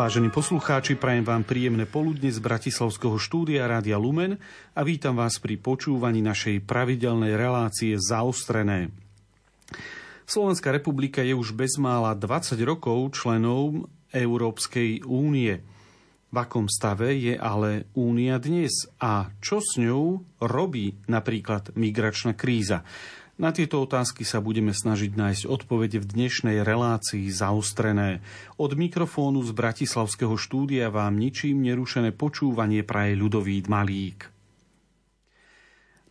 Vážení poslucháči, prajem vám príjemné poludne z Bratislavského štúdia Rádia Lumen a vítam vás pri počúvaní našej pravidelnej relácie Zaostrené. Slovenská republika je už bezmála 20 rokov členom Európskej únie. V akom stave je ale únia dnes a čo s ňou robí napríklad migračná kríza? Na tieto otázky sa budeme snažiť nájsť odpovede v dnešnej relácii zaostrené. Od mikrofónu z Bratislavského štúdia vám ničím nerušené počúvanie praje ľudový Malík.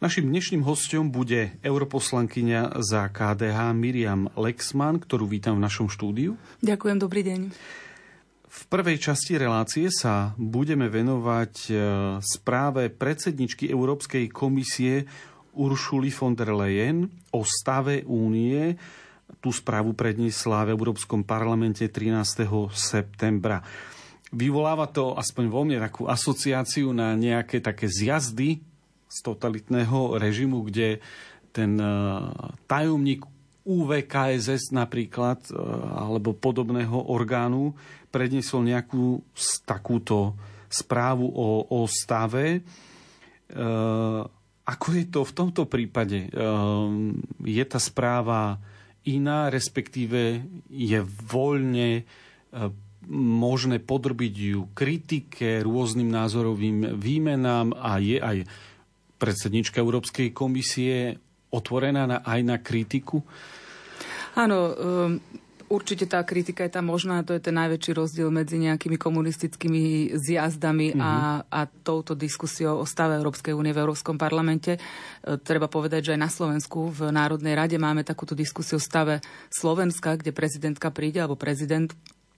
Našim dnešným hostom bude europoslankyňa za KDH Miriam Lexman, ktorú vítam v našom štúdiu. Ďakujem, dobrý deň. V prvej časti relácie sa budeme venovať e, správe predsedničky Európskej komisie Uršuli von der Leyen o stave únie. Tú správu predniesla v Európskom parlamente 13. septembra. Vyvoláva to aspoň vo mne takú asociáciu na nejaké také zjazdy z totalitného režimu, kde ten e, tajomník UVKSS napríklad, e, alebo podobného orgánu, predniesol nejakú takúto správu o, o stave. E, ako je to v tomto prípade? Ehm, je tá správa iná, respektíve je voľne ehm, možné podrobiť ju kritike, rôznym názorovým výmenám a je aj predsednička Európskej komisie otvorená aj na kritiku? Áno, um Určite tá kritika je tam možná, to je ten najväčší rozdiel medzi nejakými komunistickými zjazdami mm-hmm. a, mhm. a touto diskusiou o stave Európskej únie v Európskom parlamente. E, treba povedať, že aj na Slovensku v Národnej rade máme takúto diskusiu o stave Slovenska, kde prezidentka príde, alebo prezident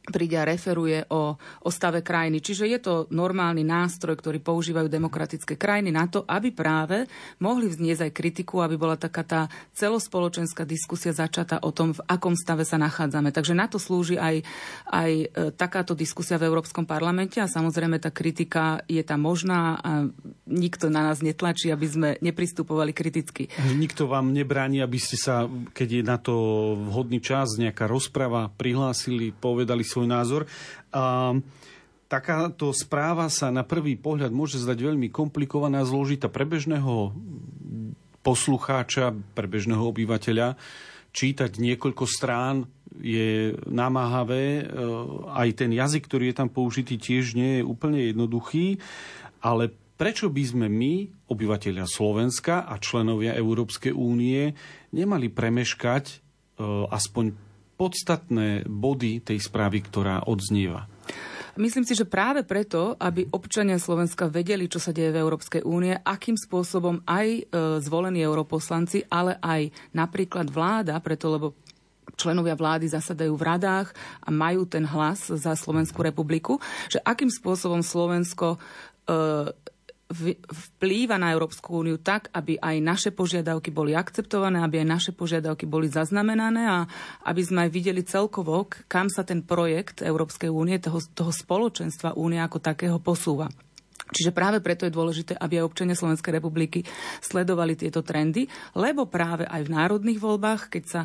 príde a referuje o, o stave krajiny. Čiže je to normálny nástroj, ktorý používajú demokratické krajiny na to, aby práve mohli vzniesť aj kritiku, aby bola taká tá celospoločenská diskusia začata o tom, v akom stave sa nachádzame. Takže na to slúži aj, aj e, takáto diskusia v Európskom parlamente a samozrejme tá kritika je tam možná a nikto na nás netlačí, aby sme nepristupovali kriticky. Nikto vám nebráni, aby ste sa, keď je na to vhodný čas, nejaká rozprava, prihlásili, povedali svoj názor. A takáto správa sa na prvý pohľad môže zdať veľmi komplikovaná zložitá pre bežného poslucháča, pre bežného obyvateľa. Čítať niekoľko strán je namáhavé. E, aj ten jazyk, ktorý je tam použitý, tiež nie je úplne jednoduchý. Ale prečo by sme my, obyvateľia Slovenska a členovia Európskej únie, nemali premeškať e, aspoň podstatné body tej správy, ktorá odznieva? Myslím si, že práve preto, aby občania Slovenska vedeli, čo sa deje v Európskej únie, akým spôsobom aj e, zvolení europoslanci, ale aj napríklad vláda, preto lebo členovia vlády zasadajú v radách a majú ten hlas za Slovenskú republiku, že akým spôsobom Slovensko e, vplýva na Európsku úniu tak, aby aj naše požiadavky boli akceptované, aby aj naše požiadavky boli zaznamenané a aby sme aj videli celkovo, kam sa ten projekt Európskej únie, toho, toho spoločenstva únie ako takého posúva. Čiže práve preto je dôležité, aby aj občania Slovenskej republiky sledovali tieto trendy, lebo práve aj v národných voľbách, keď sa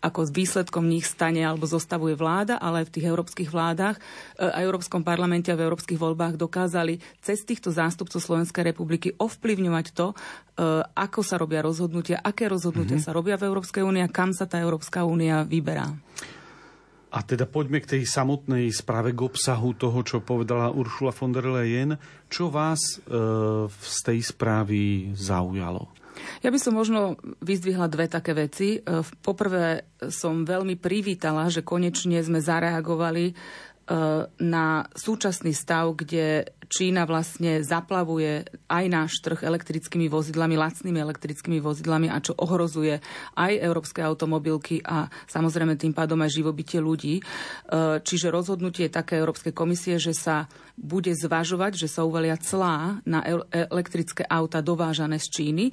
ako s výsledkom nich stane alebo zostavuje vláda, ale aj v tých európskych vládach e, a Európskom parlamente a v európskych voľbách dokázali cez týchto zástupcov Slovenskej republiky ovplyvňovať to, e, ako sa robia rozhodnutia, aké rozhodnutia mm-hmm. sa robia v Európskej únii a kam sa tá Európska únia vyberá. A teda poďme k tej samotnej správe, k obsahu toho, čo povedala Uršula von der Leyen. Čo vás e, z tej správy zaujalo? Ja by som možno vyzdvihla dve také veci. E, poprvé som veľmi privítala, že konečne sme zareagovali E, na súčasný stav, kde Čína vlastne zaplavuje aj náš trh elektrickými vozidlami, lacnými elektrickými vozidlami a čo ohrozuje aj európske automobilky a samozrejme tým pádom aj živobytie ľudí. E, čiže rozhodnutie také Európskej komisie, že sa bude zvažovať, že sa uvalia clá na elektrické auta dovážané z Číny. E,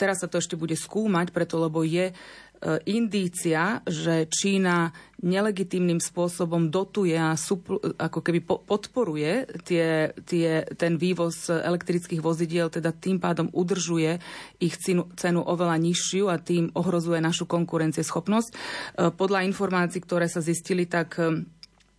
teraz sa to ešte bude skúmať, preto lebo je E, indícia, že Čína nelegitímnym spôsobom dotuje a supl- ako keby po- podporuje tie, tie, ten vývoz elektrických vozidiel, teda tým pádom udržuje ich cenu, cenu oveľa nižšiu a tým ohrozuje našu konkurencieschopnosť. E, podľa informácií, ktoré sa zistili, tak e,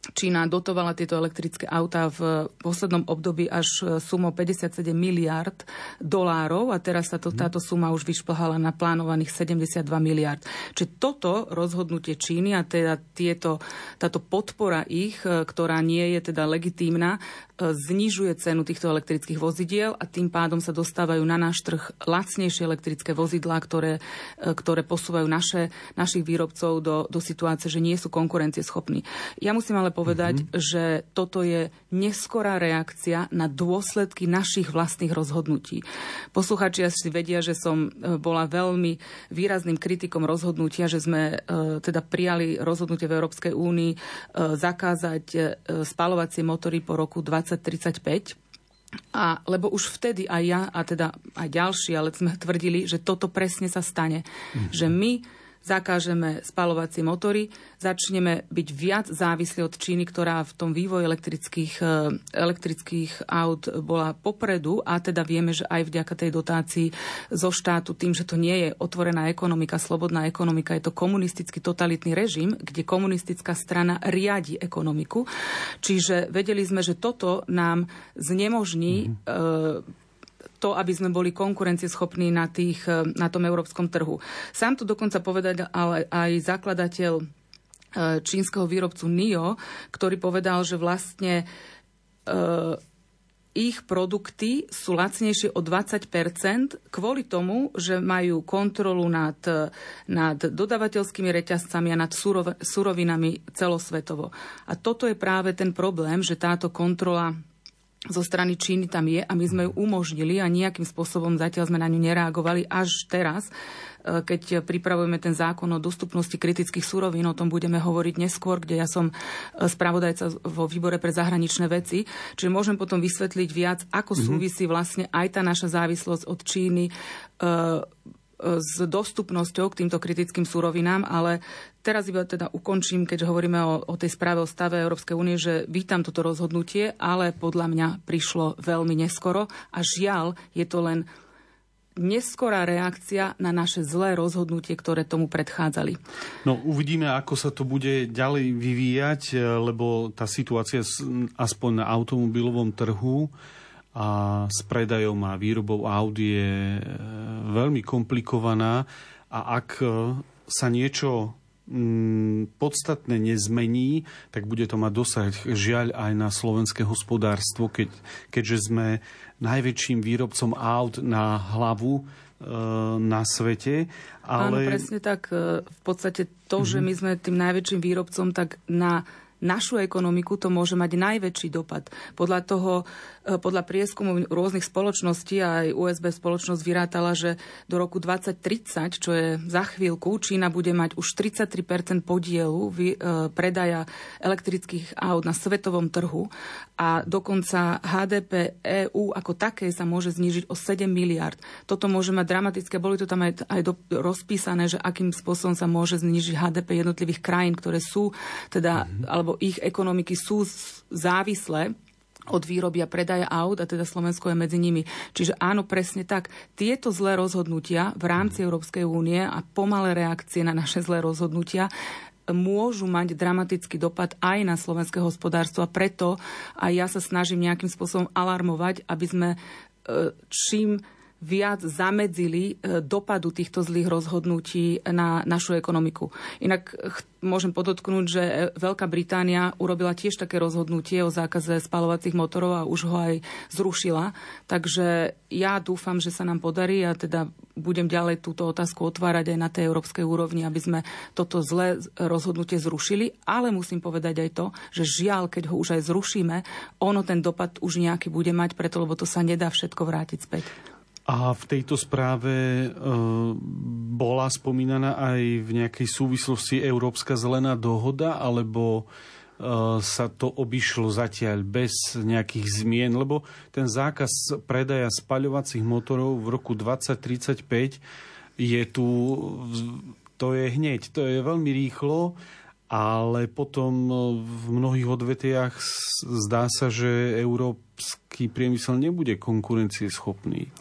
Čína dotovala tieto elektrické autá v poslednom období až sumou 57 miliard dolárov a teraz sa to, mhm. táto suma už vyšplhala na plánovaných 72 miliard. Čiže toto rozhodnutie Číny a teda tieto, táto podpora ich, ktorá nie je teda legitímna, znižuje cenu týchto elektrických vozidiel a tým pádom sa dostávajú na náš trh lacnejšie elektrické vozidlá, ktoré, e, ktoré posúvajú naše, našich výrobcov do, do situácie, že nie sú konkurencieschopní. Ja musím ale povedať, mm-hmm. že toto je neskorá reakcia na dôsledky našich vlastných rozhodnutí. Posluchači asi vedia, že som e, bola veľmi výrazným kritikom rozhodnutia, že sme e, teda prijali rozhodnutie v Európskej únii zakázať spalovacie motory po roku 20 2035. A lebo už vtedy aj ja, a teda aj ďalší, ale sme tvrdili, že toto presne sa stane. Mm-hmm. Že my zakážeme spalovacie motory, začneme byť viac závislí od Číny, ktorá v tom vývoji elektrických, e, elektrických aut bola popredu a teda vieme, že aj vďaka tej dotácii zo štátu, tým, že to nie je otvorená ekonomika, slobodná ekonomika, je to komunistický totalitný režim, kde komunistická strana riadi ekonomiku. Čiže vedeli sme, že toto nám znemožní mm-hmm. e, to, aby sme boli konkurencieschopní na, tých, eh, na tom európskom trhu. Sám to dokonca povedať ale aj zakladateľ eh, čínskeho výrobcu NIO, ktorý povedal, že vlastne e, ich produkty sú lacnejšie o 20% kvôli tomu, že majú kontrolu nad, nad dodavateľskými reťazcami a nad surovinami celosvetovo. A toto je práve ten problém, že táto kontrola zo strany Číny tam je a my sme ju umožnili a nejakým spôsobom zatiaľ sme na ňu nereagovali až teraz, e, keď pripravujeme ten zákon o dostupnosti kritických surovín, o tom budeme hovoriť neskôr, kde ja som e, spravodajca vo výbore pre zahraničné veci, čiže môžem potom vysvetliť viac, ako mhm. súvisí vlastne aj tá naša závislosť od Číny e, s dostupnosťou k týmto kritickým súrovinám, ale teraz iba teda ukončím, keďže hovoríme o, o tej správe o stave Európskej únie, že vítam toto rozhodnutie, ale podľa mňa prišlo veľmi neskoro a žiaľ je to len neskorá reakcia na naše zlé rozhodnutie, ktoré tomu predchádzali. No uvidíme, ako sa to bude ďalej vyvíjať, lebo tá situácia aspoň na automobilovom trhu a s predajom a výrobou aut je e, veľmi komplikovaná a ak e, sa niečo mm, podstatné nezmení, tak bude to mať dosah žiaľ aj na slovenské hospodárstvo, keď, keďže sme najväčším výrobcom aut na hlavu e, na svete. Ale... Áno, presne tak. V podstate to, mm-hmm. že mhm. my sme tým najväčším výrobcom, tak na našu ekonomiku to môže mať najväčší dopad. Podľa toho, e, podľa prieskumu rôznych spoločností a aj USB spoločnosť vyrátala, že do roku 2030, čo je za chvíľku, Čína bude mať už 33% podielu e, predaja elektrických aut na svetovom trhu a dokonca HDP EÚ ako také sa môže znížiť o 7 miliard. Toto môže mať dramatické, boli to tam aj, aj do, rozpísané, že akým spôsobom sa môže znížiť HDP jednotlivých krajín, ktoré sú teda, mm-hmm. alebo lebo ich ekonomiky sú závislé od výroby a predaja aut a teda Slovensko je medzi nimi. Čiže áno, presne tak. Tieto zlé rozhodnutia v rámci Európskej únie a pomalé reakcie na naše zlé rozhodnutia môžu mať dramatický dopad aj na slovenské hospodárstvo a preto aj ja sa snažím nejakým spôsobom alarmovať, aby sme e, čím viac zamedzili e, dopadu týchto zlých rozhodnutí na našu ekonomiku. Inak môžem podotknúť, že e, Veľká Británia urobila tiež také rozhodnutie o zákaze spalovacích motorov a už ho aj zrušila. Takže ja dúfam, že sa nám podarí a teda budem ďalej túto otázku otvárať aj na tej európskej úrovni, aby sme toto zlé rozhodnutie zrušili. Ale musím povedať aj to, že žiaľ, keď ho už aj zrušíme, ono ten dopad už nejaký bude mať, preto lebo to sa nedá všetko vrátiť späť. A v tejto správe e, bola spomínaná aj v nejakej súvislosti Európska zelená dohoda, alebo e, sa to obišlo zatiaľ bez nejakých zmien, lebo ten zákaz predaja spaľovacích motorov v roku 2035 je tu, to je hneď, to je veľmi rýchlo, ale potom v mnohých odvetiach zdá sa, že Európa európsky priemysel nebude konkurencieschopný.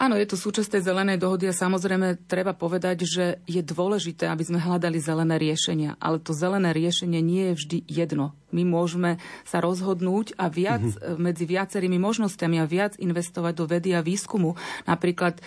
Áno, je to súčasť tej zelenej dohody a samozrejme treba povedať, že je dôležité, aby sme hľadali zelené riešenia. Ale to zelené riešenie nie je vždy jedno. My môžeme sa rozhodnúť a viac mm-hmm. medzi viacerými možnosťami a viac investovať do vedy a výskumu. Napríklad e,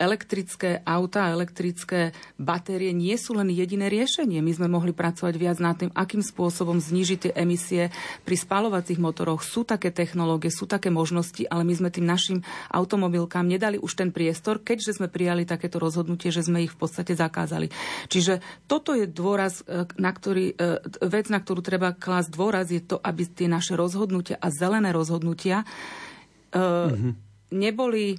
elektrické auta, elektrické batérie nie sú len jediné riešenie. My sme mohli pracovať viac nad tým, akým spôsobom znižiť tie emisie pri spalovacích motoroch. Sú také technológie, sú také možnosti, ale my sme tým našim automobilkám nedali už ten priestor, keďže sme prijali takéto rozhodnutie, že sme ich v podstate zakázali. Čiže toto je dôraz, e, na ktorý, e, vec, na ktorú treba klásť dôraz, je to, aby tie naše rozhodnutia a zelené rozhodnutia mm-hmm. neboli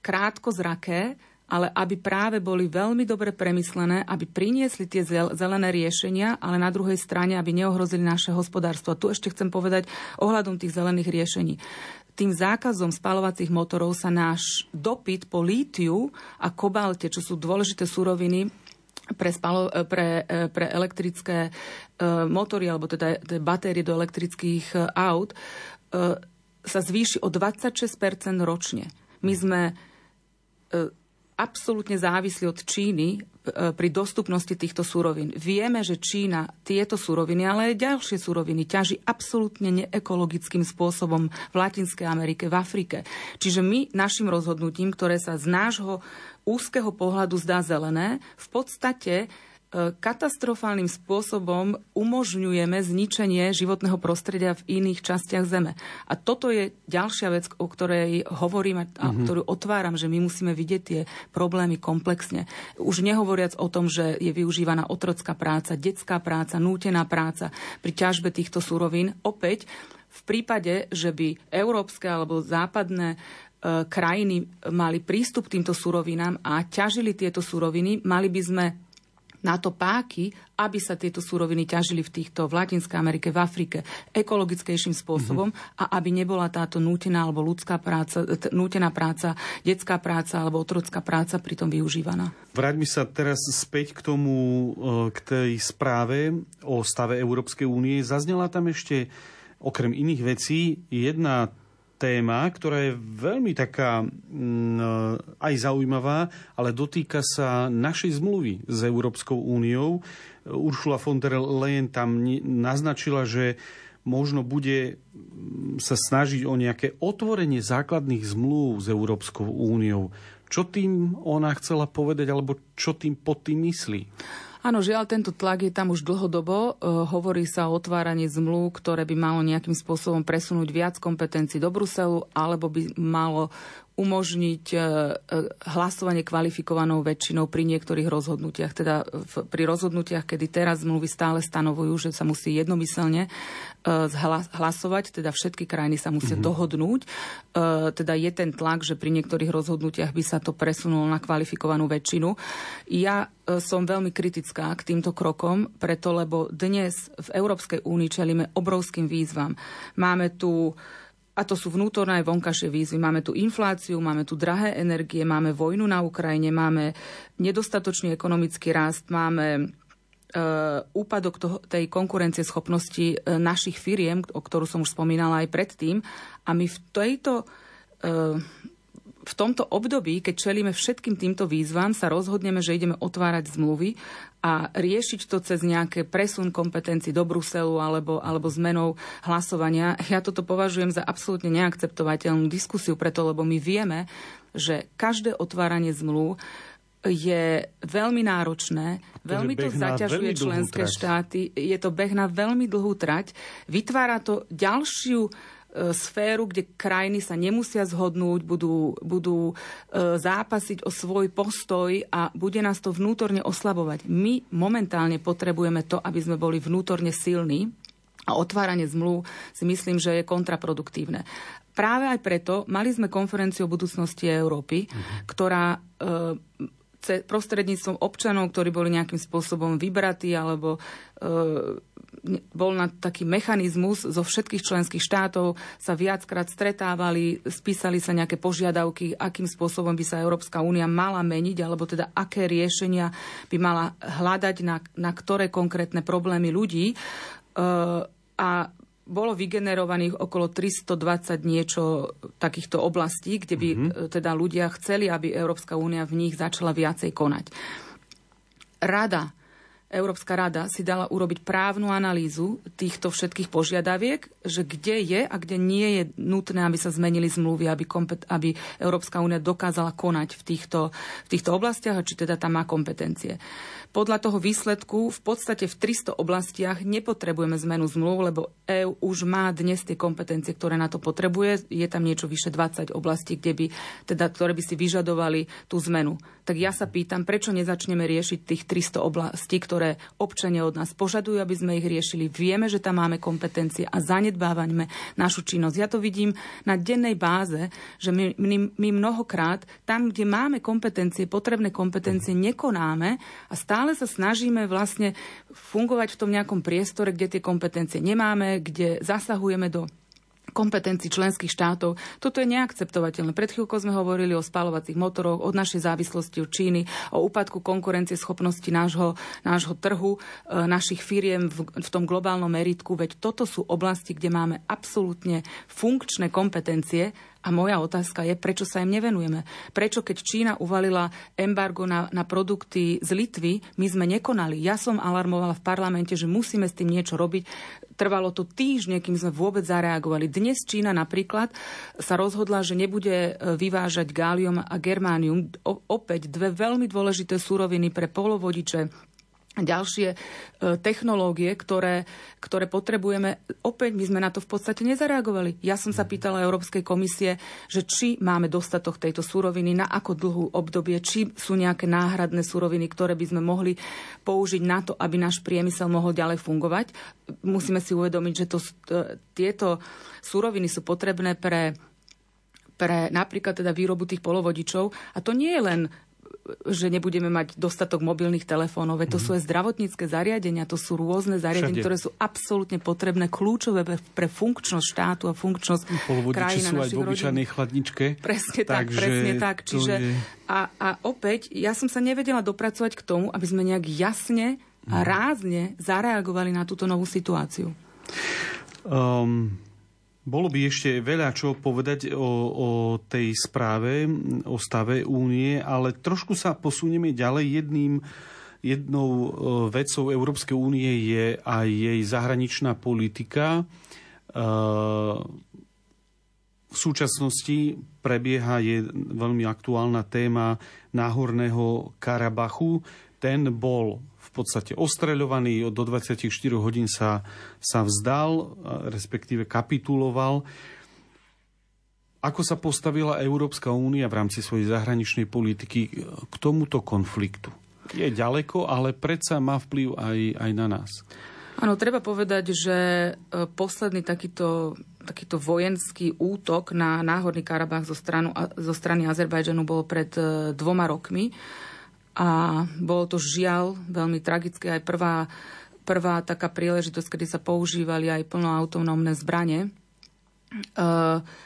krátkozraké, ale aby práve boli veľmi dobre premyslené, aby priniesli tie zelené riešenia, ale na druhej strane, aby neohrozili naše hospodárstvo. Tu ešte chcem povedať ohľadom tých zelených riešení tým zákazom spalovacích motorov sa náš dopyt po lítiu a kobalte, čo sú dôležité suroviny, pre, spalo, pre, pre elektrické e, motory alebo teda batérie do elektrických e, aut e, sa zvýši o 26% ročne. My sme absolútne závislí od Číny E, pri dostupnosti týchto surovín. Vieme, že Čína tieto suroviny, ale aj ďalšie suroviny ťaží absolútne neekologickým spôsobom v Latinskej Amerike, v Afrike. Čiže my našim rozhodnutím, ktoré sa z nášho úzkeho pohľadu zdá zelené, v podstate katastrofálnym spôsobom umožňujeme zničenie životného prostredia v iných častiach Zeme. A toto je ďalšia vec, o ktorej hovorím a mm-hmm. ktorú otváram, že my musíme vidieť tie problémy komplexne. Už nehovoriac o tom, že je využívaná otrocká práca, detská práca, nútená práca pri ťažbe týchto surovín. Opäť, v prípade, že by európske alebo západné e, krajiny mali prístup k týmto surovinám a ťažili tieto suroviny, mali by sme na to páky, aby sa tieto súroviny ťažili v týchto v Latinskej Amerike, v Afrike ekologickejším spôsobom mm-hmm. a aby nebola táto nútená alebo ľudská práca, nútená práca, detská práca alebo otrocká práca pritom využívaná. Vráťme sa teraz späť k tomu, e, k tej správe o stave Európskej únie. Zaznela tam ešte okrem iných vecí jedna téma, ktorá je veľmi taká mm, aj zaujímavá, ale dotýka sa našej zmluvy s Európskou úniou. Uršula von der Leyen tam naznačila, že možno bude mm, sa snažiť o nejaké otvorenie základných zmluv s Európskou úniou. Čo tým ona chcela povedať, alebo čo tým pod tým myslí? Áno, žiaľ, tento tlak je tam už dlhodobo. E, hovorí sa o otváraní zmluv, ktoré by malo nejakým spôsobom presunúť viac kompetencií do Bruselu, alebo by malo umožniť e, e, hlasovanie kvalifikovanou väčšinou pri niektorých rozhodnutiach. Teda pri rozhodnutiach, kedy teraz zmluvy stále stanovujú, že sa musí jednomyselne hlasovať, teda všetky krajiny sa musia mm-hmm. dohodnúť. Teda je ten tlak, že pri niektorých rozhodnutiach by sa to presunulo na kvalifikovanú väčšinu. Ja som veľmi kritická k týmto krokom, preto lebo dnes v Európskej únii čelíme obrovským výzvam. Máme tu a to sú vnútorné aj vonkašie výzvy. Máme tu infláciu, máme tu drahé energie, máme vojnu na Ukrajine, máme nedostatočný ekonomický rast, máme e, úpadok toho, tej konkurencie schopnosti e, našich firiem, o ktorú som už spomínala aj predtým. A my v tejto e, v tomto období, keď čelíme všetkým týmto výzvam, sa rozhodneme, že ideme otvárať zmluvy a riešiť to cez nejaké presun kompetencií do Bruselu alebo, alebo zmenou hlasovania. Ja toto považujem za absolútne neakceptovateľnú diskusiu, preto lebo my vieme, že každé otváranie zmluv je veľmi náročné, veľmi to zaťažuje členské štáty, je to beh na veľmi dlhú trať, vytvára to ďalšiu E, sféru, kde krajiny sa nemusia zhodnúť, budú, budú e, zápasiť o svoj postoj a bude nás to vnútorne oslabovať. My momentálne potrebujeme to, aby sme boli vnútorne silní a otváranie zmluv si myslím, že je kontraproduktívne. Práve aj preto mali sme konferenciu o budúcnosti Európy, uh-huh. ktorá e, prostredníctvom občanov, ktorí boli nejakým spôsobom vybratí alebo e, bol na taký mechanizmus zo všetkých členských štátov, sa viackrát stretávali, spísali sa nejaké požiadavky, akým spôsobom by sa Európska únia mala meniť, alebo teda aké riešenia by mala hľadať na, na ktoré konkrétne problémy ľudí. E, a bolo vygenerovaných okolo 320 niečo takýchto oblastí, kde by mm-hmm. teda ľudia chceli, aby Európska únia v nich začala viacej konať. Rada Európska rada si dala urobiť právnu analýzu týchto všetkých požiadaviek, že kde je a kde nie je nutné, aby sa zmenili zmluvy, aby, kompet- aby Európska únia dokázala konať v týchto, v týchto oblastiach a či teda tam má kompetencie. Podľa toho výsledku v podstate v 300 oblastiach nepotrebujeme zmenu zmluv, lebo EÚ už má dnes tie kompetencie, ktoré na to potrebuje. Je tam niečo vyše 20 oblastí, kde by, teda, ktoré by si vyžadovali tú zmenu. Tak ja sa pýtam, prečo nezačneme riešiť tých 300 oblastí, ktoré občania od nás požadujú, aby sme ich riešili. Vieme, že tam máme kompetencie a zanedbávame našu činnosť. Ja to vidím na dennej báze, že my, my, my mnohokrát tam, kde máme kompetencie, potrebné kompetencie, nekonáme a stále stále sa snažíme vlastne fungovať v tom nejakom priestore, kde tie kompetencie nemáme, kde zasahujeme do kompetencií členských štátov. Toto je neakceptovateľné. Pred chvíľkou sme hovorili o spalovacích motoroch, od našej závislosti od Číny, o úpadku konkurencie schopnosti nášho, nášho trhu, e, našich firiem v, v tom globálnom meritku. Veď toto sú oblasti, kde máme absolútne funkčné kompetencie a moja otázka je, prečo sa im nevenujeme. Prečo, keď Čína uvalila embargo na, na produkty z Litvy, my sme nekonali. Ja som alarmovala v parlamente, že musíme s tým niečo robiť. Trvalo to týždne, kým sme vôbec zareagovali. Dnes Čína napríklad sa rozhodla, že nebude e, vyvážať gálium a germánium. O, opäť dve veľmi dôležité súroviny pre polovodiče, ďalšie e, technológie, ktoré, ktoré potrebujeme. Opäť my sme na to v podstate nezareagovali. Ja som sa pýtala Európskej komisie, že či máme dostatok tejto súroviny, na ako dlhú obdobie, či sú nejaké náhradné súroviny, ktoré by sme mohli použiť na to, aby náš priemysel mohol ďalej fungovať. Musíme si uvedomiť, že to, tieto súroviny sú potrebné pre pre napríklad teda výrobu tých polovodičov. A to nie je len že nebudeme mať dostatok mobilných telefónov. Veď to mm. sú aj zdravotnícke zariadenia, to sú rôzne zariadenia, Všade. ktoré sú absolútne potrebné, kľúčové pre funkčnosť štátu a funkčnosť krajiny sú aj v obyčajnej chladničke. Presne tak, presne tak. Čiže je... a, a opäť, ja som sa nevedela dopracovať k tomu, aby sme nejak jasne a mhm. rázne zareagovali na túto novú situáciu. Um, bolo by ešte veľa čo povedať o, o tej správe, o stave únie, ale trošku sa posunieme ďalej. Jedným, jednou e, vecou Európskej únie je aj jej zahraničná politika. E, v súčasnosti prebieha je veľmi aktuálna téma Náhorného Karabachu. Ten bol podstate ostreľovaný, do 24 hodín sa, sa vzdal, respektíve kapituloval. Ako sa postavila Európska únia v rámci svojej zahraničnej politiky k tomuto konfliktu? Je ďaleko, ale predsa má vplyv aj, aj na nás. Áno, treba povedať, že e, posledný takýto, takýto vojenský útok na Náhorný Karabach zo, stranu, zo strany Azerbajdžanu bol pred e, dvoma rokmi. A bolo to žiaľ veľmi tragické aj prvá, prvá taká príležitosť, kedy sa používali aj plnoautonómne zbranie. E,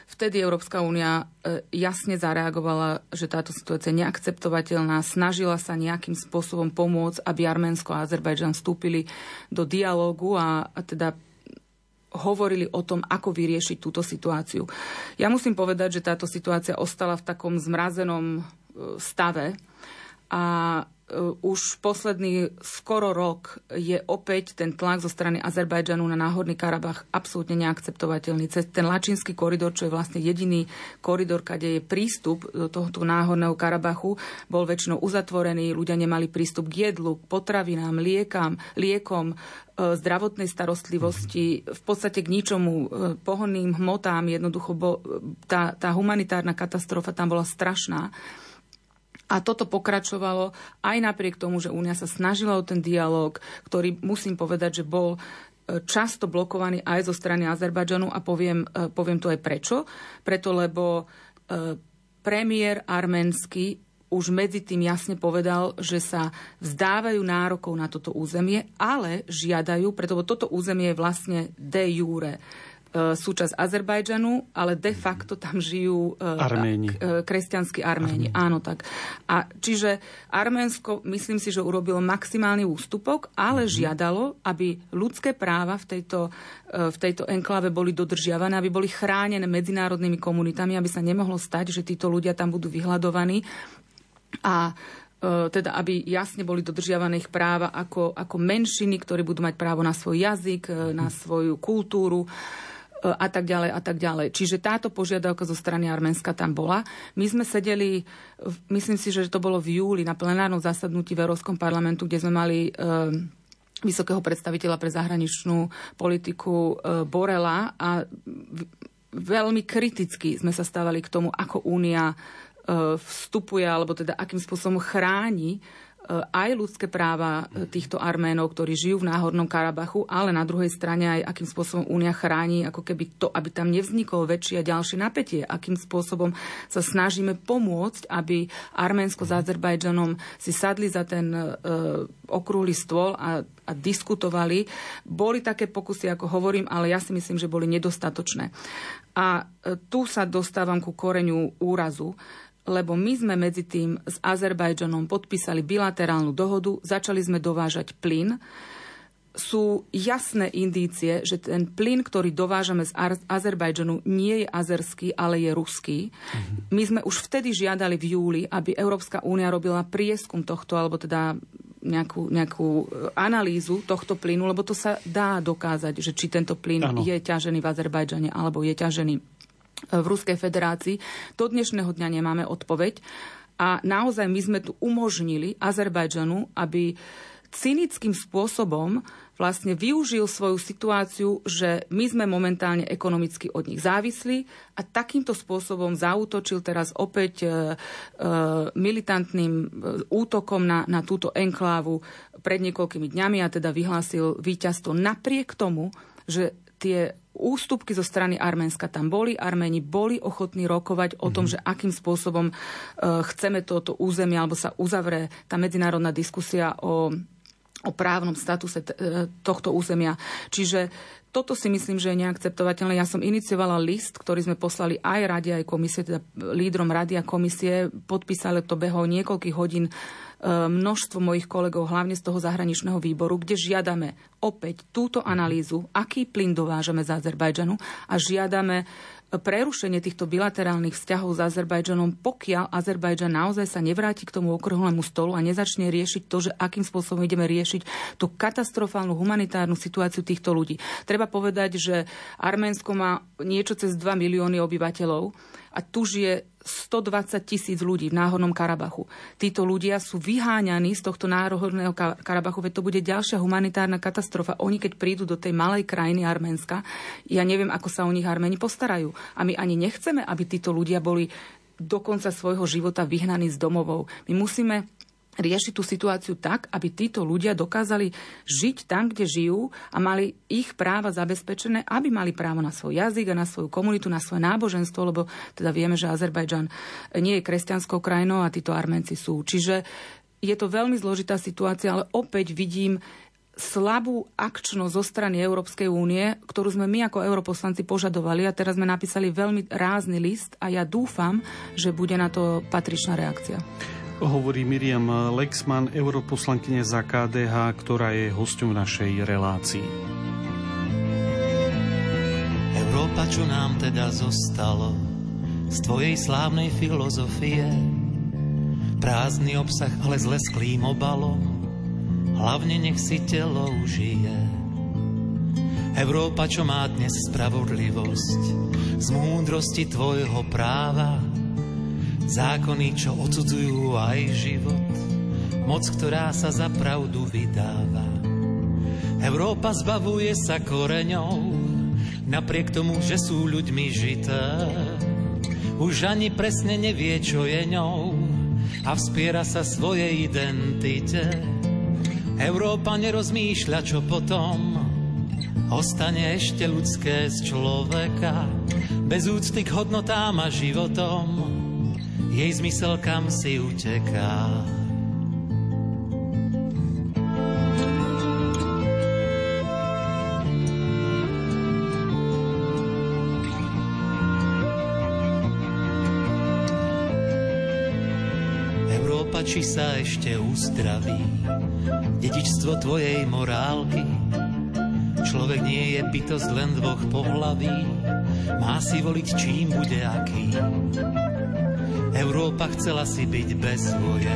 vtedy Európska únia e, jasne zareagovala, že táto situácia je neakceptovateľná, snažila sa nejakým spôsobom pomôcť, aby Arménsko a Azerbajdžan vstúpili do dialógu a, teda hovorili o tom, ako vyriešiť túto situáciu. Ja musím povedať, že táto situácia ostala v takom zmrazenom e, stave a e, už posledný skoro rok je opäť ten tlak zo strany Azerbajdžanu na náhodný Karabach absolútne neakceptovateľný. Cez ten Lačínsky koridor, čo je vlastne jediný koridor, kde je prístup do tohto náhodného Karabachu, bol väčšinou uzatvorený, ľudia nemali prístup k jedlu, k potravinám, liekam, liekom, e, zdravotnej starostlivosti, v podstate k ničomu, e, pohonným hmotám, jednoducho bo, tá, tá humanitárna katastrofa tam bola strašná. A toto pokračovalo aj napriek tomu, že Únia sa snažila o ten dialog, ktorý musím povedať, že bol e, často blokovaný aj zo strany Azerbajdžanu a poviem, e, poviem to aj prečo. Preto, lebo e, premiér arménsky už medzi tým jasne povedal, že sa vzdávajú nárokov na toto územie, ale žiadajú, preto toto územie je vlastne de jure súčasť Azerbajdžanu, ale de facto tam žijú Arméni. kresťanskí Arméni. Arméni. Áno, tak. A čiže Arménsko, myslím si, že urobilo maximálny ústupok, ale mm-hmm. žiadalo, aby ľudské práva v tejto, v tejto enklave boli dodržiavané, aby boli chránené medzinárodnými komunitami, aby sa nemohlo stať, že títo ľudia tam budú vyhľadovaní. A teda aby jasne boli dodržiavané ich práva ako, ako menšiny, ktorí budú mať právo na svoj jazyk, na svoju kultúru a tak ďalej a tak ďalej. Čiže táto požiadavka zo strany Arménska tam bola. My sme sedeli, myslím si, že to bolo v júli na plenárnom zasadnutí v Európskom parlamentu, kde sme mali e, vysokého predstaviteľa pre zahraničnú politiku e, Borela a veľmi kriticky sme sa stávali k tomu, ako Únia e, vstupuje, alebo teda akým spôsobom chráni E, aj ľudské práva e, týchto Arménov, ktorí žijú v Náhornom Karabachu, ale na druhej strane aj akým spôsobom Únia chráni, ako keby to, aby tam nevzniklo väčšie a ďalšie napätie, akým spôsobom sa snažíme pomôcť, aby Arménsko s Azerbajdžanom si sadli za ten uh, okrúhly stôl a, a diskutovali. Boli také pokusy, ako hovorím, ale ja si myslím, že boli nedostatočné. A tu sa dostávam ku koreňu úrazu lebo my sme medzi tým s Azerbajdžanom podpísali bilaterálnu dohodu, začali sme dovážať plyn. Sú jasné indície, že ten plyn, ktorý dovážame z Azerbajdžanu, nie je azerský, ale je ruský. Mm-hmm. My sme už vtedy žiadali v júli, aby Európska únia robila prieskum tohto, alebo teda nejakú, nejakú e, analýzu tohto plynu, lebo to sa dá dokázať, že či tento plyn ano. je ťažený v Azerbajdžane alebo je ťažený v Ruskej federácii. Do dnešného dňa nemáme odpoveď. A naozaj my sme tu umožnili Azerbajdžanu, aby cynickým spôsobom vlastne využil svoju situáciu, že my sme momentálne ekonomicky od nich závislí a takýmto spôsobom zautočil teraz opäť e, e, militantným e, útokom na, na túto enklávu pred niekoľkými dňami a teda vyhlásil víťazstvo napriek tomu, že tie ústupky zo strany Arménska tam boli. Arméni boli ochotní rokovať o tom, mm-hmm. že akým spôsobom uh, chceme toto územie, alebo sa uzavrie tá medzinárodná diskusia o o právnom statuse t- e, tohto územia. Čiže toto si myslím, že je neakceptovateľné. Ja som iniciovala list, ktorý sme poslali aj rade, aj komisie, teda lídrom rady a komisie. Podpísali to behov niekoľkých hodín množstvo mojich kolegov, hlavne z toho zahraničného výboru, kde žiadame opäť túto analýzu, aký plyn dovážame z Azerbajdžanu a žiadame prerušenie týchto bilaterálnych vzťahov s Azerbajdžanom, pokiaľ Azerbajdžan naozaj sa nevráti k tomu okrúhlemu stolu a nezačne riešiť to, že akým spôsobom ideme riešiť tú katastrofálnu humanitárnu situáciu týchto ľudí. Treba povedať, že Arménsko má niečo cez 2 milióny obyvateľov a tu žije 120 tisíc ľudí v Náhornom Karabachu. Títo ľudia sú vyháňaní z tohto Náhorného Karabachu, veď to bude ďalšia humanitárna katastrofa. Oni, keď prídu do tej malej krajiny Arménska, ja neviem, ako sa o nich Arméni postarajú. A my ani nechceme, aby títo ľudia boli do konca svojho života vyhnaní z domovov. My musíme riešiť tú situáciu tak, aby títo ľudia dokázali žiť tam, kde žijú a mali ich práva zabezpečené, aby mali právo na svoj jazyk a na svoju komunitu, na svoje náboženstvo, lebo teda vieme, že Azerbajdžan nie je kresťanskou krajinou a títo Arménci sú. Čiže je to veľmi zložitá situácia, ale opäť vidím slabú akčnosť zo strany Európskej únie, ktorú sme my ako europoslanci požadovali a teraz sme napísali veľmi rázny list a ja dúfam, že bude na to patričná reakcia hovorí Miriam Lexman, europoslankyne za KDH, ktorá je hosťom našej relácii. Európa, čo nám teda zostalo z tvojej slávnej filozofie? Prázdny obsah, ale s lesklým obalom, hlavne nech si telo užije. Európa, čo má dnes spravodlivosť, z múdrosti tvojho práva, Zákony, čo odsudzujú aj život, moc, ktorá sa za pravdu vydáva. Európa zbavuje sa koreňou, napriek tomu, že sú ľuďmi žité. Už ani presne nevie, čo je ňou a vspiera sa svojej identite. Európa nerozmýšľa, čo potom ostane ešte ľudské z človeka, bez úcty k hodnotám a životom jej zmysel kam si uteká. Európa, či sa ešte uzdraví, dedičstvo tvojej morálky, človek nie je bytosť len dvoch pohlaví, má si voliť, čím bude aký. Európa chcela si byť bez voje,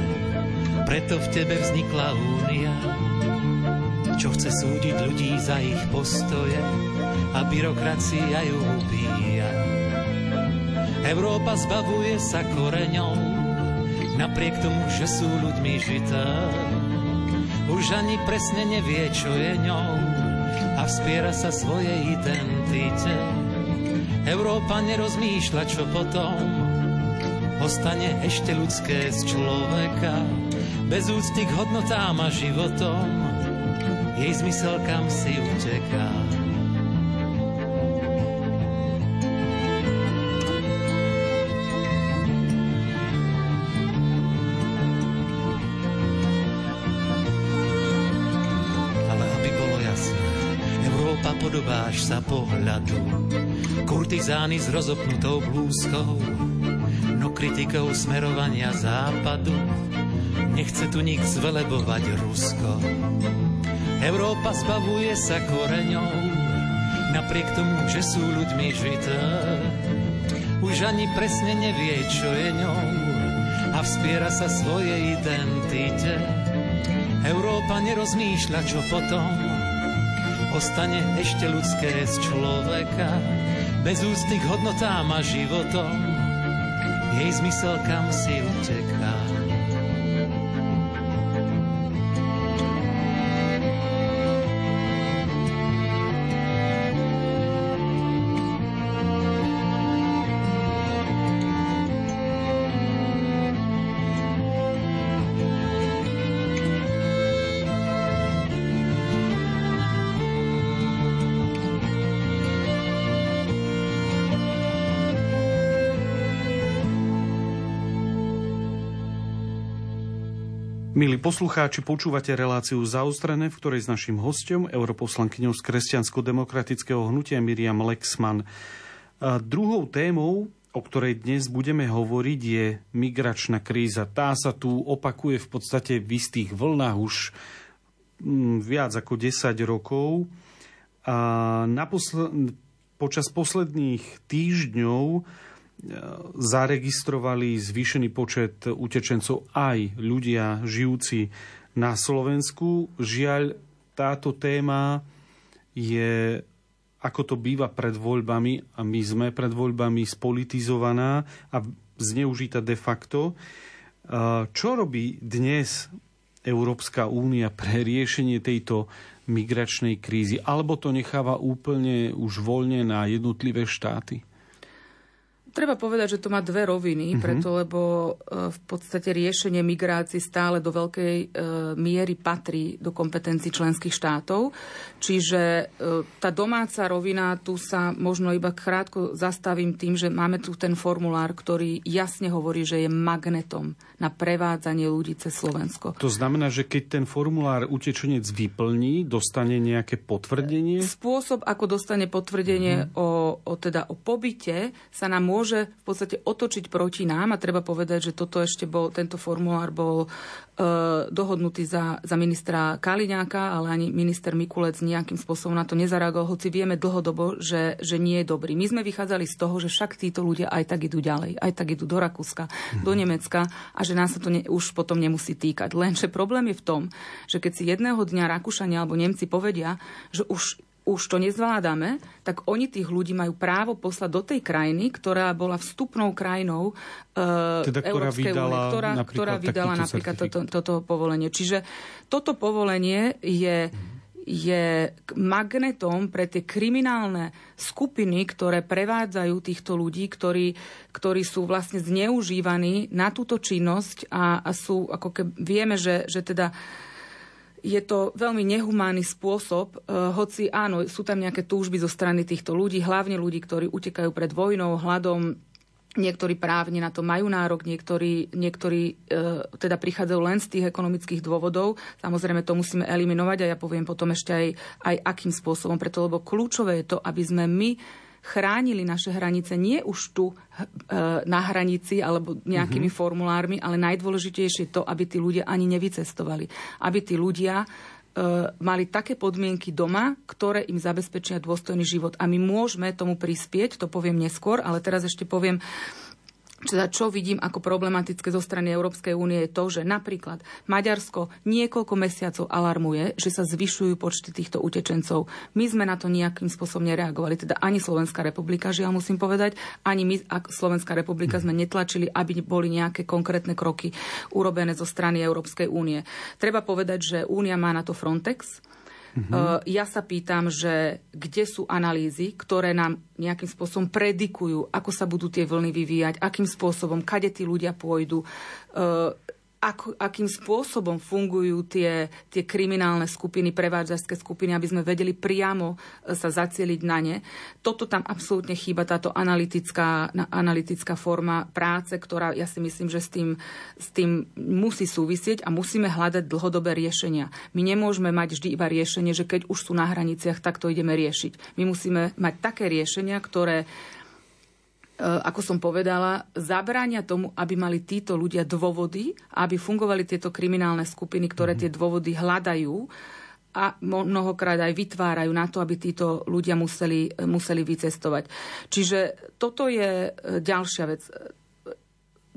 preto v tebe vznikla únia, čo chce súdiť ľudí za ich postoje a byrokracia ju ubíja. Európa zbavuje sa koreňou, napriek tomu, že sú ľuďmi žité. Už ani presne nevie, čo je ňou a vspiera sa svojej identite. Európa nerozmýšľa, čo potom ostane ešte ľudské z človeka, bez úcty k hodnotám a životom, jej zmysel kam si uteká. podobáš sa pohľadu. Kurtizány s rozopnutou blúzkou, kritikou smerovania západu. Nechce tu nik zvelebovať Rusko. Európa zbavuje sa koreňou, napriek tomu, že sú ľuďmi žité. Už ani presne nevie, čo je ňou a vspiera sa svojej identite. Európa nerozmýšľa, čo potom, ostane ešte ľudské z človeka, bez úcty k hodnotám a životom, jej zmysel kam si uteká. Milí poslucháči, počúvate reláciu zaostrené, v ktorej s našim hostom, europoslankyňou z kresťansko-demokratického hnutia Miriam Lexman. A druhou témou, o ktorej dnes budeme hovoriť, je migračná kríza. Tá sa tu opakuje v podstate v istých vlnách už mm, viac ako 10 rokov. A naposl- počas posledných týždňov zaregistrovali zvýšený počet utečencov aj ľudia žijúci na Slovensku. Žiaľ, táto téma je, ako to býva pred voľbami, a my sme pred voľbami spolitizovaná a zneužita de facto. Čo robí dnes Európska únia pre riešenie tejto migračnej krízy? Alebo to necháva úplne už voľne na jednotlivé štáty? Treba povedať, že to má dve roviny, mm-hmm. preto lebo e, v podstate riešenie migrácií stále do veľkej e, miery patrí do kompetencií členských štátov. Čiže e, tá domáca rovina, tu sa možno iba krátko zastavím tým, že máme tu ten formulár, ktorý jasne hovorí, že je magnetom na prevádzanie ľudí cez Slovensko. To znamená, že keď ten formulár utečenec vyplní, dostane nejaké potvrdenie? Spôsob, ako dostane potvrdenie mm-hmm. o, o, teda o pobyte, sa nám môže môže v podstate otočiť proti nám a treba povedať, že toto ešte bol, tento formulár bol e, dohodnutý za, za ministra Kaliňáka, ale ani minister Mikulec nejakým spôsobom na to nezareagoval, hoci vieme dlhodobo, že, že nie je dobrý. My sme vychádzali z toho, že však títo ľudia aj tak idú ďalej, aj tak idú do Rakúska, mm-hmm. do Nemecka a že nás sa to ne, už potom nemusí týkať. Lenže problém je v tom, že keď si jedného dňa Rakúšania alebo Nemci povedia, že už už to nezvládame, tak oni tých ľudí majú právo poslať do tej krajiny, ktorá bola vstupnou krajinou uh, teda, Európskej únie, ktorá, ktorá vydala napríklad toto, toto povolenie. Čiže toto povolenie je je magnetom pre tie kriminálne skupiny, ktoré prevádzajú týchto ľudí, ktorí, ktorí sú vlastne zneužívaní na túto činnosť a, a sú, ako keby, vieme, že, že teda uh, je to veľmi nehumánny spôsob, eh, hoci áno, sú tam nejaké túžby zo strany týchto ľudí, hlavne ľudí, ktorí utekajú pred vojnou, hladom, Niektorí právne na to majú nárok, niektorí, niektorí e, teda prichádzajú len z tých ekonomických dôvodov. Samozrejme, to musíme eliminovať a ja poviem potom ešte aj, aj akým spôsobom. Preto, lebo kľúčové je to, aby sme my chránili naše hranice nie už tu na hranici alebo nejakými mm-hmm. formulármi, ale najdôležitejšie je to, aby tí ľudia ani nevycestovali. Aby tí ľudia mali také podmienky doma, ktoré im zabezpečia dôstojný život. A my môžeme tomu prispieť, to poviem neskôr, ale teraz ešte poviem teda čo vidím ako problematické zo strany Európskej únie je to, že napríklad Maďarsko niekoľko mesiacov alarmuje, že sa zvyšujú počty týchto utečencov. My sme na to nejakým spôsobom nereagovali, teda ani Slovenská republika, žiaľ musím povedať, ani my, ako Slovenská republika, sme netlačili, aby boli nejaké konkrétne kroky urobené zo strany Európskej únie. Treba povedať, že únia má na to Frontex, Uh-huh. Ja sa pýtam, že kde sú analýzy, ktoré nám nejakým spôsobom predikujú, ako sa budú tie vlny vyvíjať, akým spôsobom, kade tí ľudia pôjdu. Ako, akým spôsobom fungujú tie, tie kriminálne skupiny, prevádzačské skupiny, aby sme vedeli priamo e, sa zacieliť na ne. Toto tam absolútne chýba, táto analytická, analytická forma práce, ktorá ja si myslím, že s tým, s tým musí súvisieť a musíme hľadať dlhodobé riešenia. My nemôžeme mať vždy iba riešenie, že keď už sú na hraniciach, tak to ideme riešiť. My musíme mať také riešenia, ktoré ako som povedala, zabránia tomu, aby mali títo ľudia dôvody, aby fungovali tieto kriminálne skupiny, ktoré mhm. tie dôvody hľadajú a mnohokrát aj vytvárajú na to, aby títo ľudia museli, museli vycestovať. Čiže toto je e, ďalšia vec.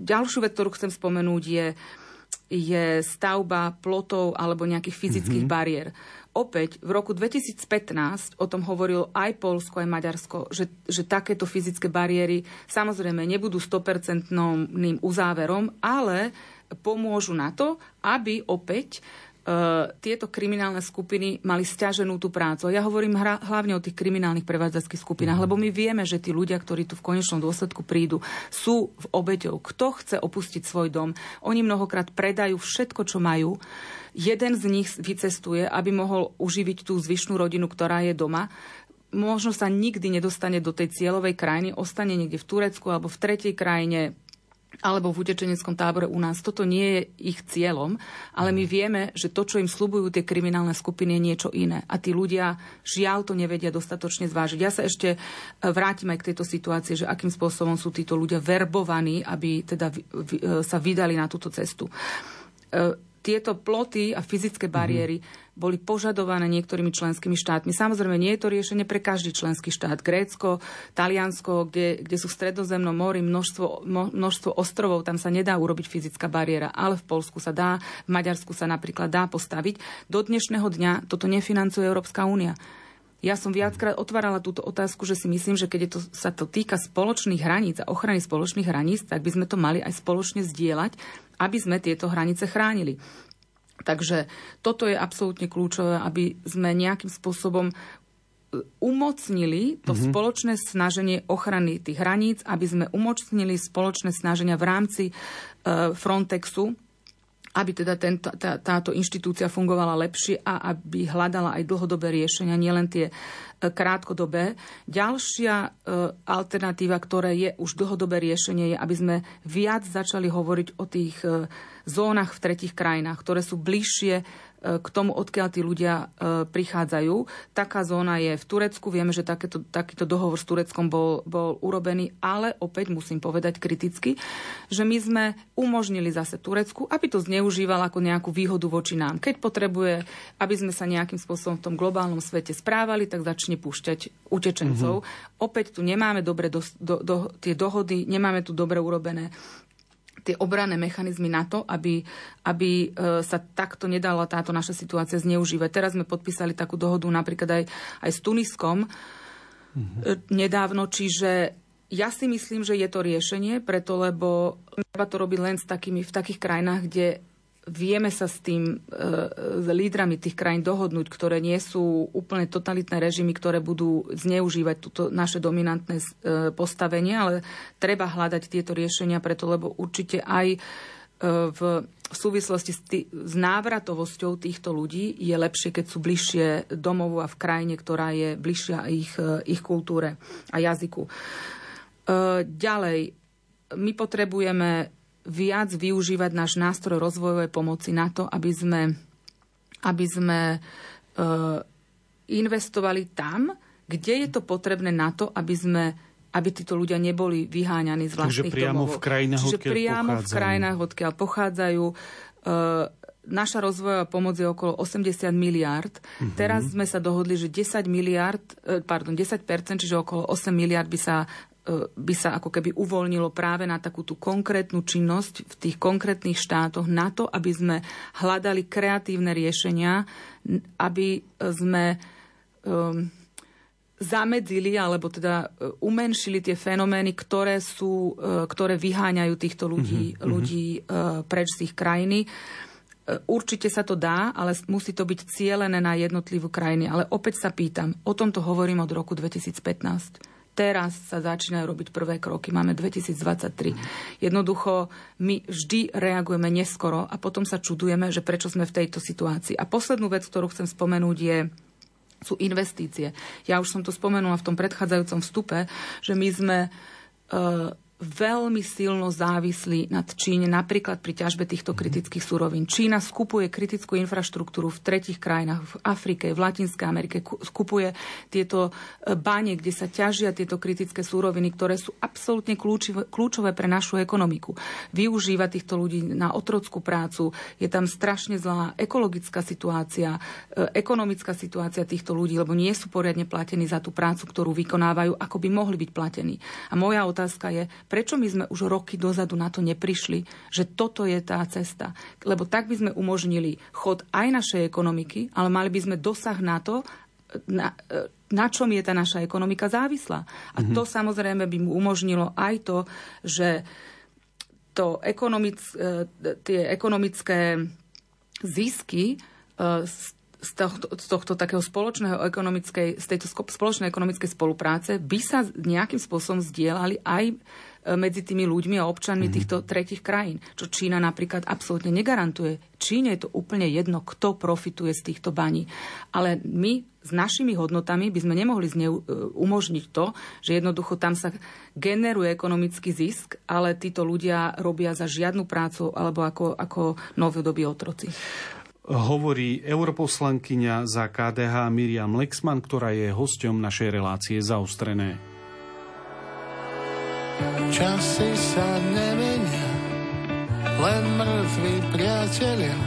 Ďalšiu vec, ktorú chcem spomenúť, je, je stavba plotov alebo nejakých fyzických mm-hmm. bariér opäť v roku 2015 o tom hovorilo aj Polsko, aj Maďarsko, že, že takéto fyzické bariéry samozrejme nebudú 100% uzáverom, ale pomôžu na to, aby opäť tieto kriminálne skupiny mali stiaženú tú prácu. Ja hovorím hra, hlavne o tých kriminálnych prevádzackých skupinách, mm. lebo my vieme, že tí ľudia, ktorí tu v konečnom dôsledku prídu, sú v obeťou. Kto chce opustiť svoj dom? Oni mnohokrát predajú všetko, čo majú jeden z nich vycestuje, aby mohol uživiť tú zvyšnú rodinu, ktorá je doma možno sa nikdy nedostane do tej cieľovej krajiny, ostane niekde v Turecku alebo v tretej krajine, alebo v utečeneckom tábore u nás. Toto nie je ich cieľom, ale my vieme, že to, čo im slubujú tie kriminálne skupiny, je niečo iné. A tí ľudia žiaľ to nevedia dostatočne zvážiť. Ja sa ešte e, vrátim aj k tejto situácii, že akým spôsobom sú títo ľudia verbovaní, aby teda e, sa vydali na túto cestu e, tieto ploty a fyzické mhm. bariéry mm-hmm. Boli požadované niektorými členskými štátmi. Samozrejme, nie je to riešenie pre každý členský štát. Grécko, Taliansko, kde, kde sú v stredozemnom mori množstvo, množstvo ostrovov, tam sa nedá urobiť fyzická bariéra, ale v Polsku sa dá, v Maďarsku sa napríklad dá postaviť. Do dnešného dňa toto nefinancuje Európska únia. Ja som viackrát otvárala túto otázku, že si myslím, že keď to, sa to týka spoločných hraníc a ochrany spoločných hraníc, tak by sme to mali aj spoločne zdieľať, aby sme tieto hranice chránili. Takže toto je absolútne kľúčové, aby sme nejakým spôsobom e, umocnili to mm-hmm. spoločné snaženie ochrany tých hraníc, aby sme umocnili spoločné snaženia v rámci e, Frontexu, aby teda tento, tá, táto inštitúcia fungovala lepšie a aby hľadala aj dlhodobé riešenia, nielen tie e, krátkodobé. Ďalšia e, alternatíva, ktoré je už dlhodobé riešenie, je, aby sme viac začali hovoriť o tých e, zónach v tretich krajinách, ktoré sú bližšie k tomu, odkiaľ tí ľudia e, prichádzajú. Taká zóna je v Turecku. Vieme, že takéto, takýto dohovor s Tureckom bol, bol urobený, ale opäť musím povedať kriticky, že my sme umožnili zase Turecku, aby to zneužíval ako nejakú výhodu voči nám. Keď potrebuje, aby sme sa nejakým spôsobom v tom globálnom svete správali, tak začne púšťať utečencov. Mm-hmm. Opäť tu nemáme dobre do, do, do, tie dohody, nemáme tu dobre urobené tie obranné mechanizmy na to, aby, aby e, sa takto nedala táto naša situácia zneužívať. Teraz sme podpísali takú dohodu napríklad aj, aj s Tuniskom mm-hmm. nedávno, čiže ja si myslím, že je to riešenie, preto lebo treba to robiť len s takými, v takých krajinách, kde vieme sa s tým, e, s lídrami tých krajín dohodnúť, ktoré nie sú úplne totalitné režimy, ktoré budú zneužívať túto naše dominantné e, postavenie, ale treba hľadať tieto riešenia preto, lebo určite aj e, v súvislosti s, tý, s návratovosťou týchto ľudí je lepšie, keď sú bližšie domovu a v krajine, ktorá je bližšia ich, ich kultúre a jazyku. Ďalej, my potrebujeme viac využívať náš nástroj rozvojovej pomoci na to, aby sme, aby sme e, investovali tam, kde je to potrebné na to, aby sme aby títo ľudia neboli vyháňaní z vlastných Takže priamo domovov. v krajinách, Čiže odkiaľ priamo pochádzajú. v krajinách, odkiaľ pochádzajú. E, naša rozvojová pomoc je okolo 80 miliard. Uh-huh. Teraz sme sa dohodli, že 10 miliard, e, pardon, 10%, čiže okolo 8 miliard by sa by sa ako keby uvoľnilo práve na takú tú konkrétnu činnosť v tých konkrétnych štátoch na to, aby sme hľadali kreatívne riešenia, aby sme um, zamedzili alebo teda e, umenšili tie fenomény, ktoré, sú, e, ktoré vyháňajú týchto ľudí, mm-hmm. ľudí e, preč z ich krajiny. Určite sa to dá, ale musí to byť cielené na jednotlivú krajiny. Ale opäť sa pýtam, o tomto hovorím od roku 2015. Teraz sa začínajú robiť prvé kroky. Máme 2023. Jednoducho my vždy reagujeme neskoro a potom sa čudujeme, že prečo sme v tejto situácii. A poslednú vec, ktorú chcem spomenúť, je sú investície. Ja už som to spomenula v tom predchádzajúcom vstupe, že my sme e, veľmi silno závislí nad Číne, napríklad pri ťažbe týchto kritických surovín. Čína skupuje kritickú infraštruktúru v tretich krajinách, v Afrike, v Latinskej Amerike, skupuje tieto e, bane, kde sa ťažia tieto kritické suroviny, ktoré sú absolútne kľúčové pre našu ekonomiku. Využíva týchto ľudí na otrockú prácu, je tam strašne zlá ekologická situácia, e, ekonomická situácia týchto ľudí, lebo nie sú poriadne platení za tú prácu, ktorú vykonávajú, ako by mohli byť platení. A moja otázka je, Prečo my sme už roky dozadu na to neprišli, že toto je tá cesta? Lebo tak by sme umožnili chod aj našej ekonomiky, ale mali by sme dosah na to, na, na čom je tá naša ekonomika závislá. A mm-hmm. to samozrejme by mu umožnilo aj to, že to ekonomic, e, tie ekonomické zisky e, z tohto, z tohto takého spoločného ekonomickej, z tejto spoločnej ekonomickej spolupráce by sa nejakým spôsobom zdieľali aj E, medzi tými ľuďmi a občanmi mm-hmm. týchto tretich krajín, čo Čína napríklad absolútne negarantuje. Číne je to úplne jedno, kto profituje z týchto baní. Ale my s našimi hodnotami by sme nemohli zneu, e, umožniť to, že jednoducho tam sa generuje ekonomický zisk, ale títo ľudia robia za žiadnu prácu alebo ako, ako novodobí otroci hovorí europoslankyňa za KDH Miriam Lexman, ktorá je hosťom našej relácie zaostrené. Časy sa nemenia, len mŕtvi priatelia.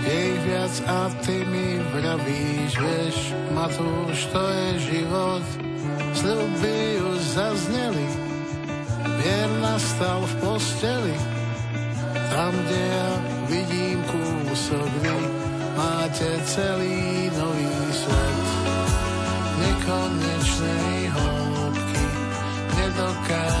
Je viac a ty mi vravíš, vieš, Matúš, to je život. Sľuby už zazneli, vier nastal v posteli. Tam, kde ja vidím kúsok vy, máte celý nový svet. Nekonečnej hĺbky nedokážem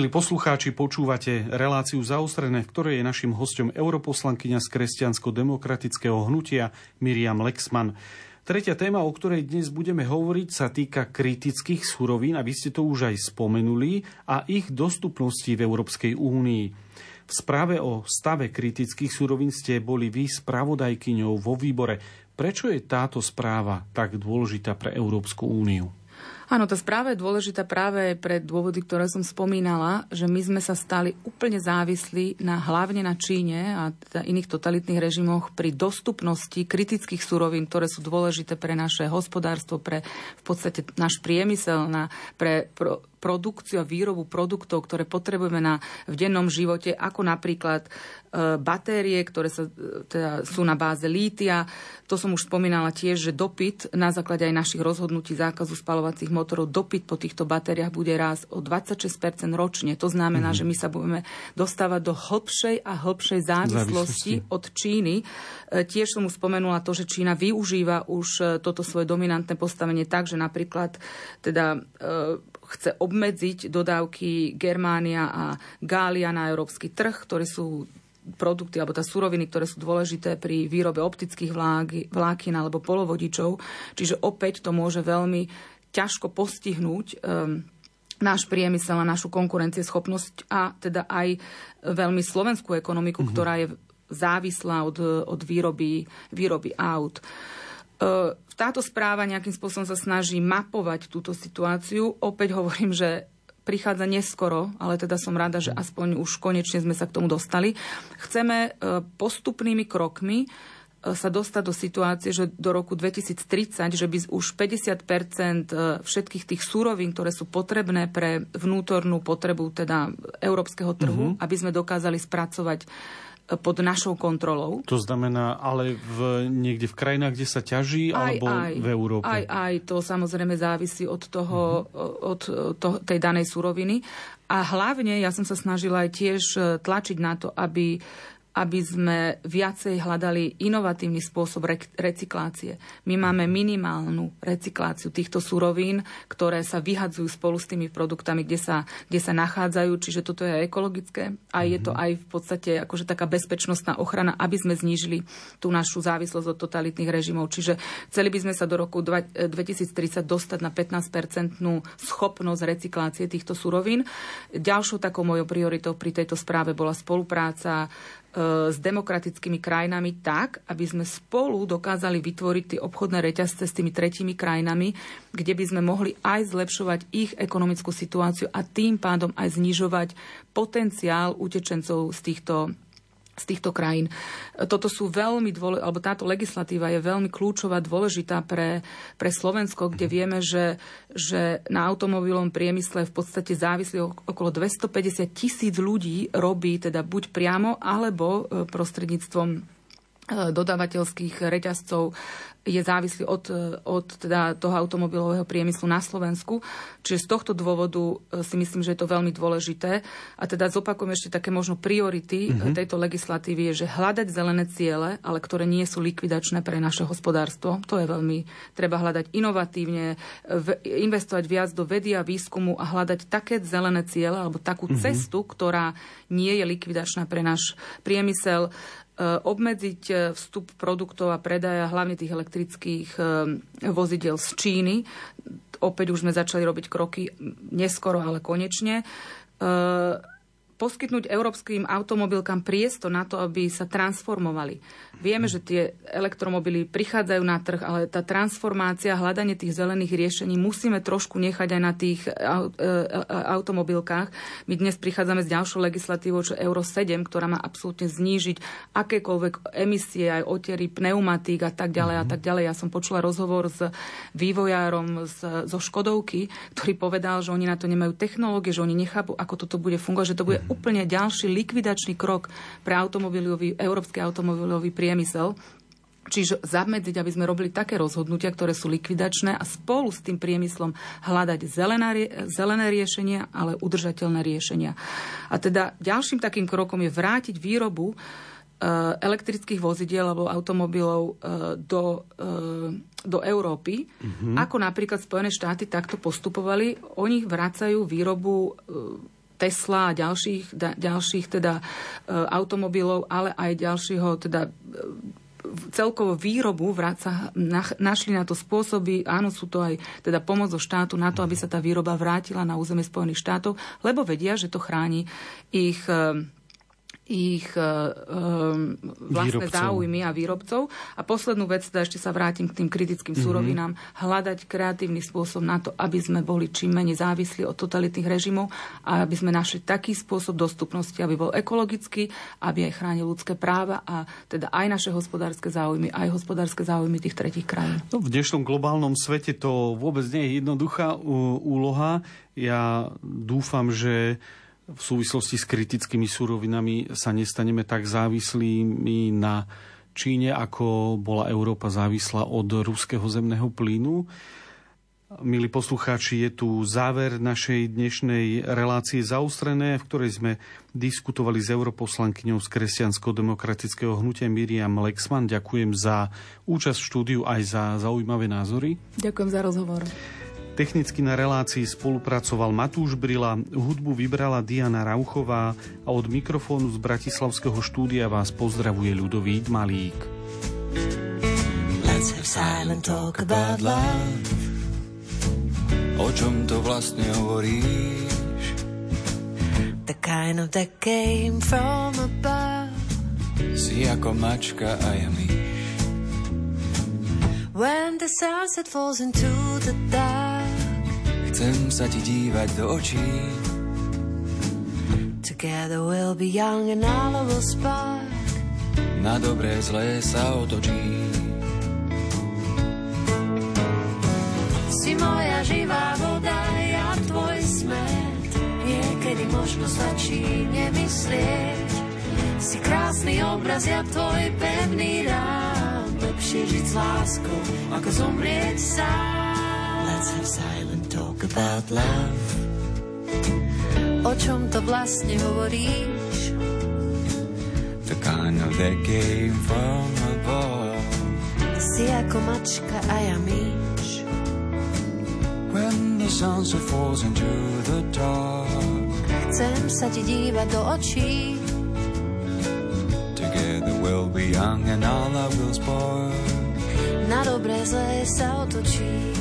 Milí poslucháči, počúvate reláciu zaostrené, v ktorej je našim hostom europoslankyňa z kresťansko-demokratického hnutia Miriam Lexman. Tretia téma, o ktorej dnes budeme hovoriť, sa týka kritických surovín, a vy ste to už aj spomenuli, a ich dostupnosti v Európskej únii. V správe o stave kritických surovín ste boli vy spravodajkyňou vo výbore. Prečo je táto správa tak dôležitá pre Európsku úniu? Áno, tá správa je dôležitá práve pre dôvody, ktoré som spomínala, že my sme sa stali úplne závislí na, hlavne na Číne a teda iných totalitných režimoch pri dostupnosti kritických surovín, ktoré sú dôležité pre naše hospodárstvo, pre v podstate náš priemysel, na, pre pro, produkciu a výrobu produktov, ktoré potrebujeme na, v dennom živote, ako napríklad e, batérie, ktoré sa, e, teda sú na báze lítia. To som už spomínala tiež, že dopyt na základe aj našich rozhodnutí zákazu spalovacích motorov, dopyt po týchto batériách bude raz o 26% ročne. To znamená, mm-hmm. že my sa budeme dostávať do hĺbšej a hĺbšej závislosti, závislosti. od Číny. E, tiež som už spomenula to, že Čína využíva už e, toto svoje dominantné postavenie tak, že napríklad teda e, chce obmedziť dodávky Germánia a Gália na európsky trh, ktoré sú produkty alebo tá suroviny, ktoré sú dôležité pri výrobe optických vlákin alebo polovodičov. Čiže opäť to môže veľmi ťažko postihnúť um, náš priemysel a našu konkurencieschopnosť a teda aj veľmi slovenskú ekonomiku, mm-hmm. ktorá je závislá od, od výroby, výroby aut. Uh, táto správa nejakým spôsobom sa snaží mapovať túto situáciu. Opäť hovorím, že prichádza neskoro, ale teda som rada, že aspoň už konečne sme sa k tomu dostali. Chceme e, postupnými krokmi e, sa dostať do situácie, že do roku 2030, že by už 50 e, všetkých tých súrovín, ktoré sú potrebné pre vnútornú potrebu teda európskeho trhu, uh-huh. aby sme dokázali spracovať pod našou kontrolou. To znamená, ale v, niekde v krajinách, kde sa ťaží, aj, alebo aj, v Európe? Aj, aj, to samozrejme závisí od, toho, uh-huh. od to, tej danej suroviny. A hlavne ja som sa snažila aj tiež tlačiť na to, aby aby sme viacej hľadali inovatívny spôsob re- recyklácie. My máme minimálnu recykláciu týchto surovín, ktoré sa vyhadzujú spolu s tými produktami, kde sa, kde sa nachádzajú, čiže toto je ekologické a je to mhm. aj v podstate akože taká bezpečnostná ochrana, aby sme znížili tú našu závislosť od totalitných režimov. Čiže chceli by sme sa do roku 2030 dostať na 15-percentnú schopnosť recyklácie týchto surovín. Ďalšou takou mojou prioritou pri tejto správe bola spolupráca s demokratickými krajinami tak, aby sme spolu dokázali vytvoriť tie obchodné reťazce s tými tretími krajinami, kde by sme mohli aj zlepšovať ich ekonomickú situáciu a tým pádom aj znižovať potenciál utečencov z týchto z týchto krajín. Toto sú veľmi dôležité, alebo táto legislatíva je veľmi kľúčová, dôležitá pre, pre Slovensko, kde vieme, že, že na automobilovom priemysle v podstate závislí okolo 250 tisíc ľudí robí teda buď priamo, alebo e, prostredníctvom e, dodávateľských reťazcov je závislý od, od teda toho automobilového priemyslu na Slovensku. Čiže z tohto dôvodu e, si myslím, že je to veľmi dôležité. A teda zopakujem ešte také možno priority mm-hmm. tejto legislatívy, je, že hľadať zelené ciele, ale ktoré nie sú likvidačné pre naše hospodárstvo. To je veľmi, treba hľadať inovatívne, investovať viac do vedy a výskumu a hľadať také zelené ciele alebo takú mm-hmm. cestu, ktorá nie je likvidačná pre náš priemysel E, obmedziť e, vstup produktov a predaja hlavne tých elektrických e, vozidel z Číny. Opäť už sme začali robiť kroky neskoro, ale konečne poskytnúť európskym automobilkám priestor na to, aby sa transformovali. Vieme, že tie elektromobily prichádzajú na trh, ale tá transformácia, hľadanie tých zelených riešení musíme trošku nechať aj na tých e, automobilkách. My dnes prichádzame s ďalšou legislatívou, čo Euro 7, ktorá má absolútne znížiť akékoľvek emisie, aj otery, pneumatík a tak ďalej a tak ďalej. Ja som počula rozhovor s vývojárom zo Škodovky, ktorý povedal, že oni na to nemajú technológie, že oni nechápu, ako toto bude fungovať, že to bude. Úplne ďalší likvidačný krok pre automobilový, európsky automobilový priemysel. Čiže zamedziť, aby sme robili také rozhodnutia, ktoré sú likvidačné a spolu s tým priemyslom hľadať zelené, zelené riešenia, ale udržateľné riešenia. A teda ďalším takým krokom je vrátiť výrobu Eh, elektrických vozidiel alebo automobilov eh, do, eh, do Európy, mm-hmm. ako napríklad Spojené štáty takto postupovali. Oni vracajú výrobu Tesla a ďalších, da, ďalších teda automobilov, ale aj ďalšieho teda celkovo výrobu vráca, našli na to spôsoby, áno, sú to aj teda pomoc zo štátu na to, aby sa tá výroba vrátila na územie Spojených štátov, lebo vedia, že to chráni ich ich um, vlastné výrobcov. záujmy a výrobcov. A poslednú vec, teda ešte sa vrátim k tým kritickým mm-hmm. súrovinám, hľadať kreatívny spôsob na to, aby sme boli čím menej závislí od totalitných režimov a aby sme našli taký spôsob dostupnosti, aby bol ekologický, aby aj chránil ľudské práva a teda aj naše hospodárske záujmy, aj hospodárske záujmy tých tretich krajín. No, v dnešnom globálnom svete to vôbec nie je jednoduchá úloha. Ja dúfam, že v súvislosti s kritickými súrovinami sa nestaneme tak závislými na Číne, ako bola Európa závislá od ruského zemného plynu. Milí poslucháči, je tu záver našej dnešnej relácie zaustrené, v ktorej sme diskutovali s europoslankyňou z kresťansko-demokratického hnutia Miriam Lexman. Ďakujem za účasť v štúdiu aj za zaujímavé názory. Ďakujem za rozhovor. Technicky na relácii spolupracoval Matúš Brila, hudbu vybrala Diana Rauchová a od mikrofónu z Bratislavského štúdia vás pozdravuje ľudový Malík. Let's have silent talk about love. O čom to vlastne hovoríš? The kind of that came from above. Si ako mačka a ja myš. When the sunset falls into the dark Chcem sa ti dívať do očí. Together we'll be young and all will spark. Na dobré zlé sa otočí. Si moja živá voda, ja tvoj smet. Niekedy možno stačí nemyslieť. Si krásny obraz, ja tvoj pevný rám. Lepšie žiť s láskou, ako zomrieť sám. Let's have silent talk about love. O čom to vlastne hovoríš? The kind of that came from above. Si ako mačka a ja myš. When the sunset falls into the dark. Chcem sa ti dívať do očí. Together we'll be young and all our will spoil. Na dobré zlé sa otočí.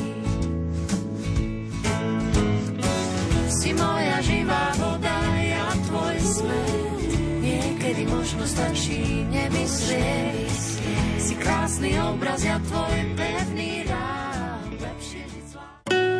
Si moja živá voda, ja tvoj smet. Niekedy možno stačí nemyslieť, si krásny obraz, ja tvoj pevný